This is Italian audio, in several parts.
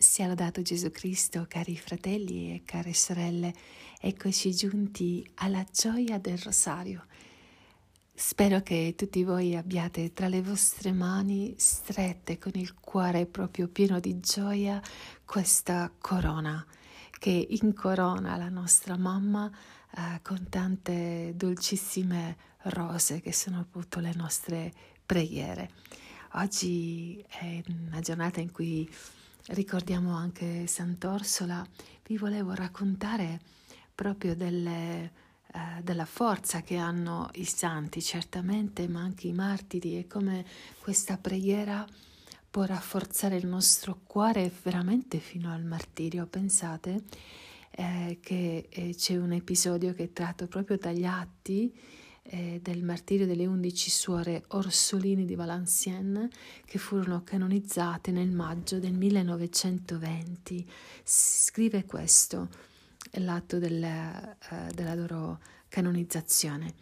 Sia lodato Gesù Cristo, cari fratelli e care sorelle, eccoci giunti alla gioia del rosario. Spero che tutti voi abbiate tra le vostre mani strette con il cuore proprio pieno di gioia questa corona che incorona la nostra mamma eh, con tante dolcissime rose che sono appunto le nostre preghiere. Oggi è una giornata in cui ricordiamo anche Sant'Orsola, vi volevo raccontare proprio delle, eh, della forza che hanno i santi, certamente, ma anche i martiri e come questa preghiera può rafforzare il nostro cuore veramente fino al martirio. Pensate eh, che eh, c'è un episodio che è tratto proprio dagli atti eh, del martirio delle undici suore Orsolini di Valenciennes che furono canonizzate nel maggio del 1920. Si scrive questo, l'atto della, uh, della loro canonizzazione.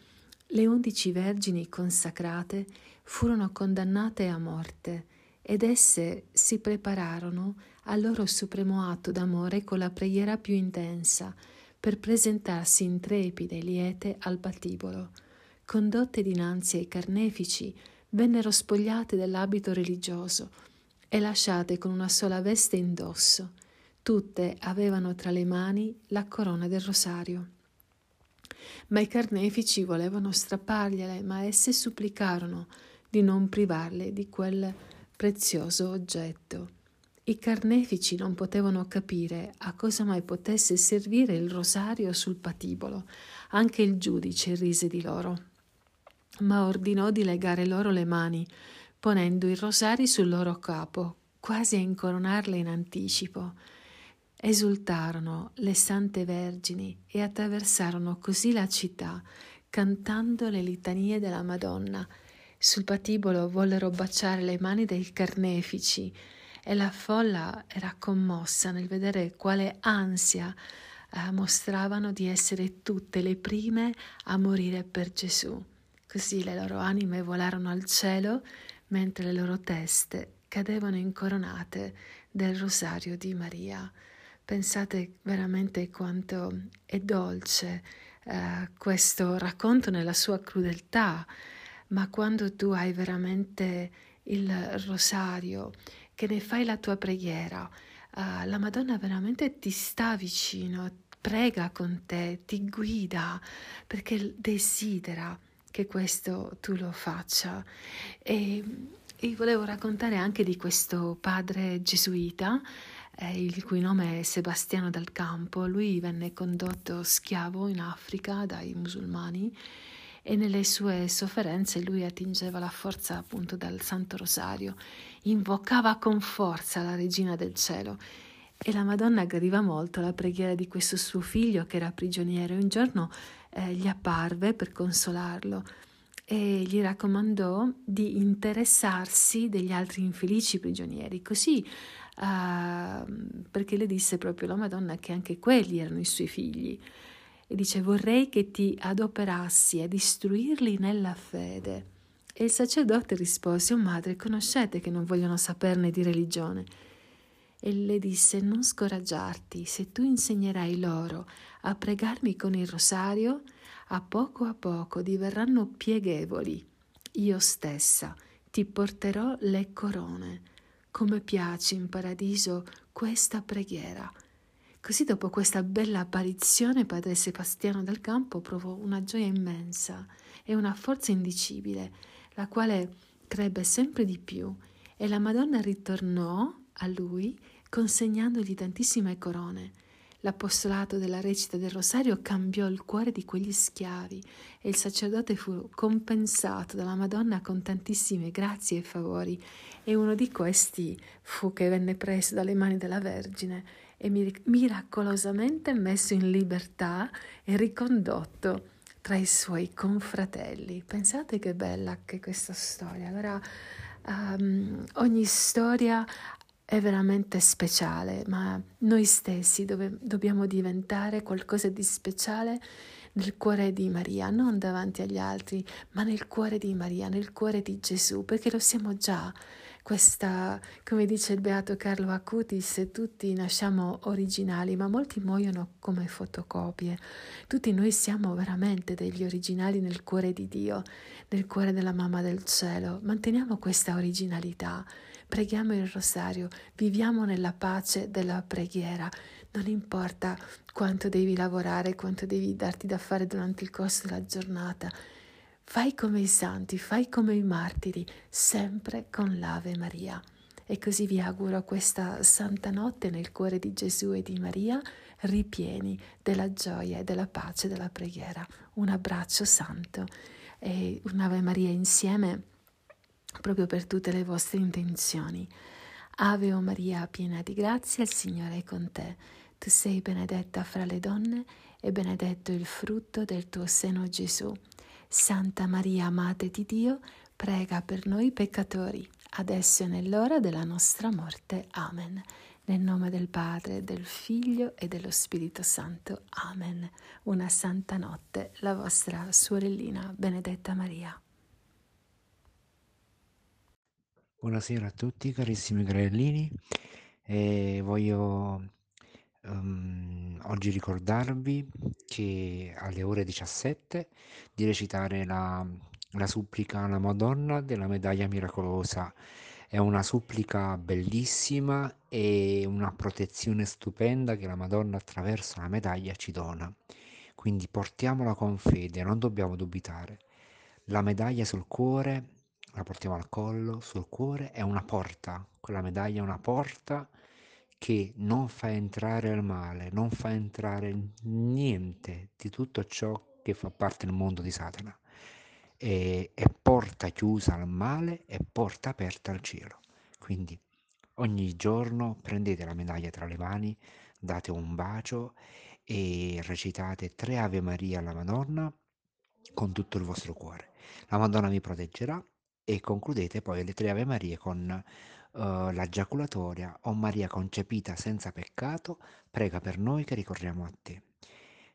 Le undici vergini consacrate furono condannate a morte ed esse si prepararono al loro supremo atto d'amore con la preghiera più intensa per presentarsi intrepide e liete al patibolo condotte dinanzi ai carnefici, vennero spogliate dell'abito religioso e lasciate con una sola veste indosso. Tutte avevano tra le mani la corona del rosario. Ma i carnefici volevano strappargliele, ma esse supplicarono di non privarle di quel prezioso oggetto. I carnefici non potevano capire a cosa mai potesse servire il rosario sul patibolo. Anche il giudice rise di loro ma ordinò di legare loro le mani, ponendo i rosari sul loro capo, quasi a incoronarle in anticipo. Esultarono le sante vergini e attraversarono così la città, cantando le litanie della Madonna. Sul patibolo vollero baciare le mani dei carnefici e la folla era commossa nel vedere quale ansia eh, mostravano di essere tutte le prime a morire per Gesù. Così le loro anime volarono al cielo mentre le loro teste cadevano incoronate del rosario di Maria. Pensate veramente quanto è dolce eh, questo racconto nella sua crudeltà, ma quando tu hai veramente il rosario, che ne fai la tua preghiera, eh, la Madonna veramente ti sta vicino, prega con te, ti guida perché desidera che questo tu lo faccia. E, e volevo raccontare anche di questo padre gesuita, eh, il cui nome è Sebastiano dal Campo. Lui venne condotto schiavo in Africa dai musulmani e nelle sue sofferenze lui attingeva la forza appunto dal Santo Rosario, invocava con forza la Regina del Cielo e la Madonna aggradiva molto la preghiera di questo suo figlio che era prigioniero un giorno eh, gli apparve per consolarlo e gli raccomandò di interessarsi degli altri infelici prigionieri, così uh, perché le disse proprio la Madonna che anche quelli erano i suoi figli. E dice vorrei che ti adoperassi a istruirli nella fede. E il sacerdote rispose, oh madre, conoscete che non vogliono saperne di religione. E le disse, non scoraggiarti, se tu insegnerai loro a pregarmi con il rosario, a poco a poco diverranno pieghevoli. Io stessa ti porterò le corone, come piace in paradiso questa preghiera. Così dopo questa bella apparizione padre Sebastiano del Campo provò una gioia immensa e una forza indicibile, la quale crebbe sempre di più, e la Madonna ritornò a lui consegnandogli tantissime corone. L'apostolato della recita del rosario cambiò il cuore di quegli schiavi e il sacerdote fu compensato dalla Madonna con tantissime grazie e favori e uno di questi fu che venne preso dalle mani della Vergine e miracolosamente messo in libertà e ricondotto tra i suoi confratelli. Pensate che bella anche questa storia. Allora, um, ogni storia è veramente speciale, ma noi stessi dove, dobbiamo diventare qualcosa di speciale nel cuore di Maria, non davanti agli altri, ma nel cuore di Maria, nel cuore di Gesù, perché lo siamo già. Questa, come dice il beato Carlo Acutis, tutti nasciamo originali, ma molti muoiono come fotocopie. Tutti noi siamo veramente degli originali nel cuore di Dio, nel cuore della mamma del cielo. Manteniamo questa originalità. Preghiamo il rosario, viviamo nella pace della preghiera. Non importa quanto devi lavorare, quanto devi darti da fare durante il corso della giornata. Fai come i santi, fai come i martiri, sempre con l'Ave Maria. E così vi auguro questa santa notte nel cuore di Gesù e di Maria, ripieni della gioia e della pace della preghiera. Un abbraccio santo e un'Ave Maria insieme proprio per tutte le vostre intenzioni. Ave o Maria, piena di grazia, il Signore è con te. Tu sei benedetta fra le donne e benedetto il frutto del tuo seno Gesù. Santa Maria, Madre di Dio, prega per noi peccatori, adesso e nell'ora della nostra morte. Amen. Nel nome del Padre, del Figlio e dello Spirito Santo. Amen. Una santa notte, la vostra sorellina Benedetta Maria. Buonasera a tutti carissimi grellini, e voglio um, oggi ricordarvi che alle ore 17 di recitare la, la supplica alla Madonna della medaglia miracolosa. È una supplica bellissima e una protezione stupenda che la Madonna attraverso la medaglia ci dona. Quindi portiamola con fede, non dobbiamo dubitare. La medaglia sul cuore la portiamo al collo, sul cuore, è una porta, quella medaglia è una porta che non fa entrare il male, non fa entrare niente di tutto ciò che fa parte del mondo di Satana. E, è porta chiusa al male e porta aperta al cielo. Quindi ogni giorno prendete la medaglia tra le mani, date un bacio e recitate tre Ave Maria alla Madonna con tutto il vostro cuore. La Madonna vi proteggerà e concludete poi le tre Ave Marie con uh, la giaculatoria O Maria concepita senza peccato, prega per noi che ricorriamo a te.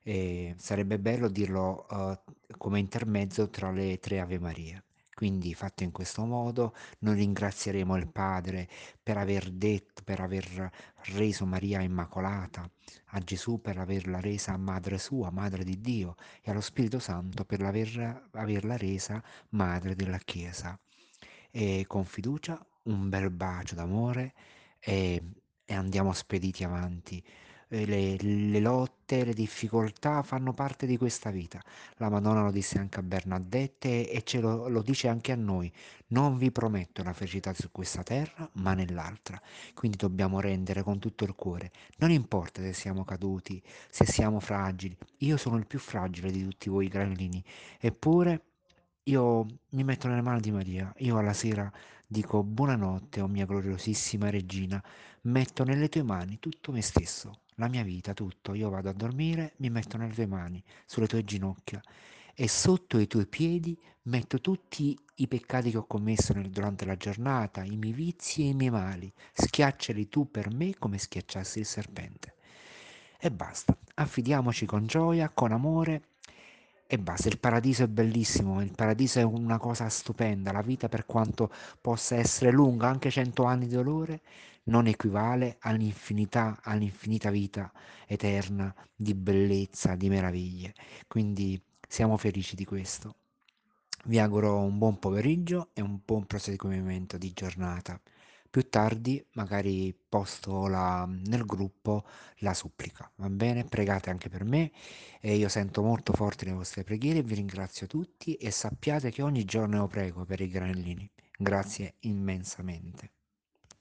E sarebbe bello dirlo uh, come intermezzo tra le tre Ave Marie. Quindi fatto in questo modo noi ringrazieremo il Padre per aver detto, per aver reso Maria Immacolata, a Gesù per averla resa madre sua, madre di Dio, e allo Spirito Santo per aver, averla resa madre della Chiesa. E con fiducia un bel bacio d'amore e, e andiamo spediti avanti. Le, le, lotte, le difficoltà fanno parte di questa vita. La Madonna lo disse anche a Bernadette e ce lo, lo dice anche a noi. Non vi prometto la felicità su questa terra, ma nell'altra. Quindi dobbiamo rendere con tutto il cuore. Non importa se siamo caduti, se siamo fragili. Io sono il più fragile di tutti voi granellini. Eppure io mi metto nelle mani di Maria. Io alla sera dico buonanotte, o oh mia gloriosissima regina. Metto nelle tue mani tutto me stesso la mia vita, tutto. Io vado a dormire, mi metto nelle tue mani, sulle tue ginocchia e sotto i tuoi piedi metto tutti i peccati che ho commesso nel, durante la giornata, i miei vizi e i miei mali. Schiacciali tu per me come schiacciassi il serpente. E basta. Affidiamoci con gioia, con amore e basta. Il paradiso è bellissimo, il paradiso è una cosa stupenda. La vita, per quanto possa essere lunga, anche cento anni di dolore, non equivale all'infinità, all'infinita vita eterna di bellezza, di meraviglie. Quindi siamo felici di questo. Vi auguro un buon pomeriggio e un buon proseguimento di giornata. Più tardi magari posto la, nel gruppo la supplica, va bene? Pregate anche per me e io sento molto forte le vostre preghiere, vi ringrazio tutti e sappiate che ogni giorno io prego per i granellini. Grazie immensamente.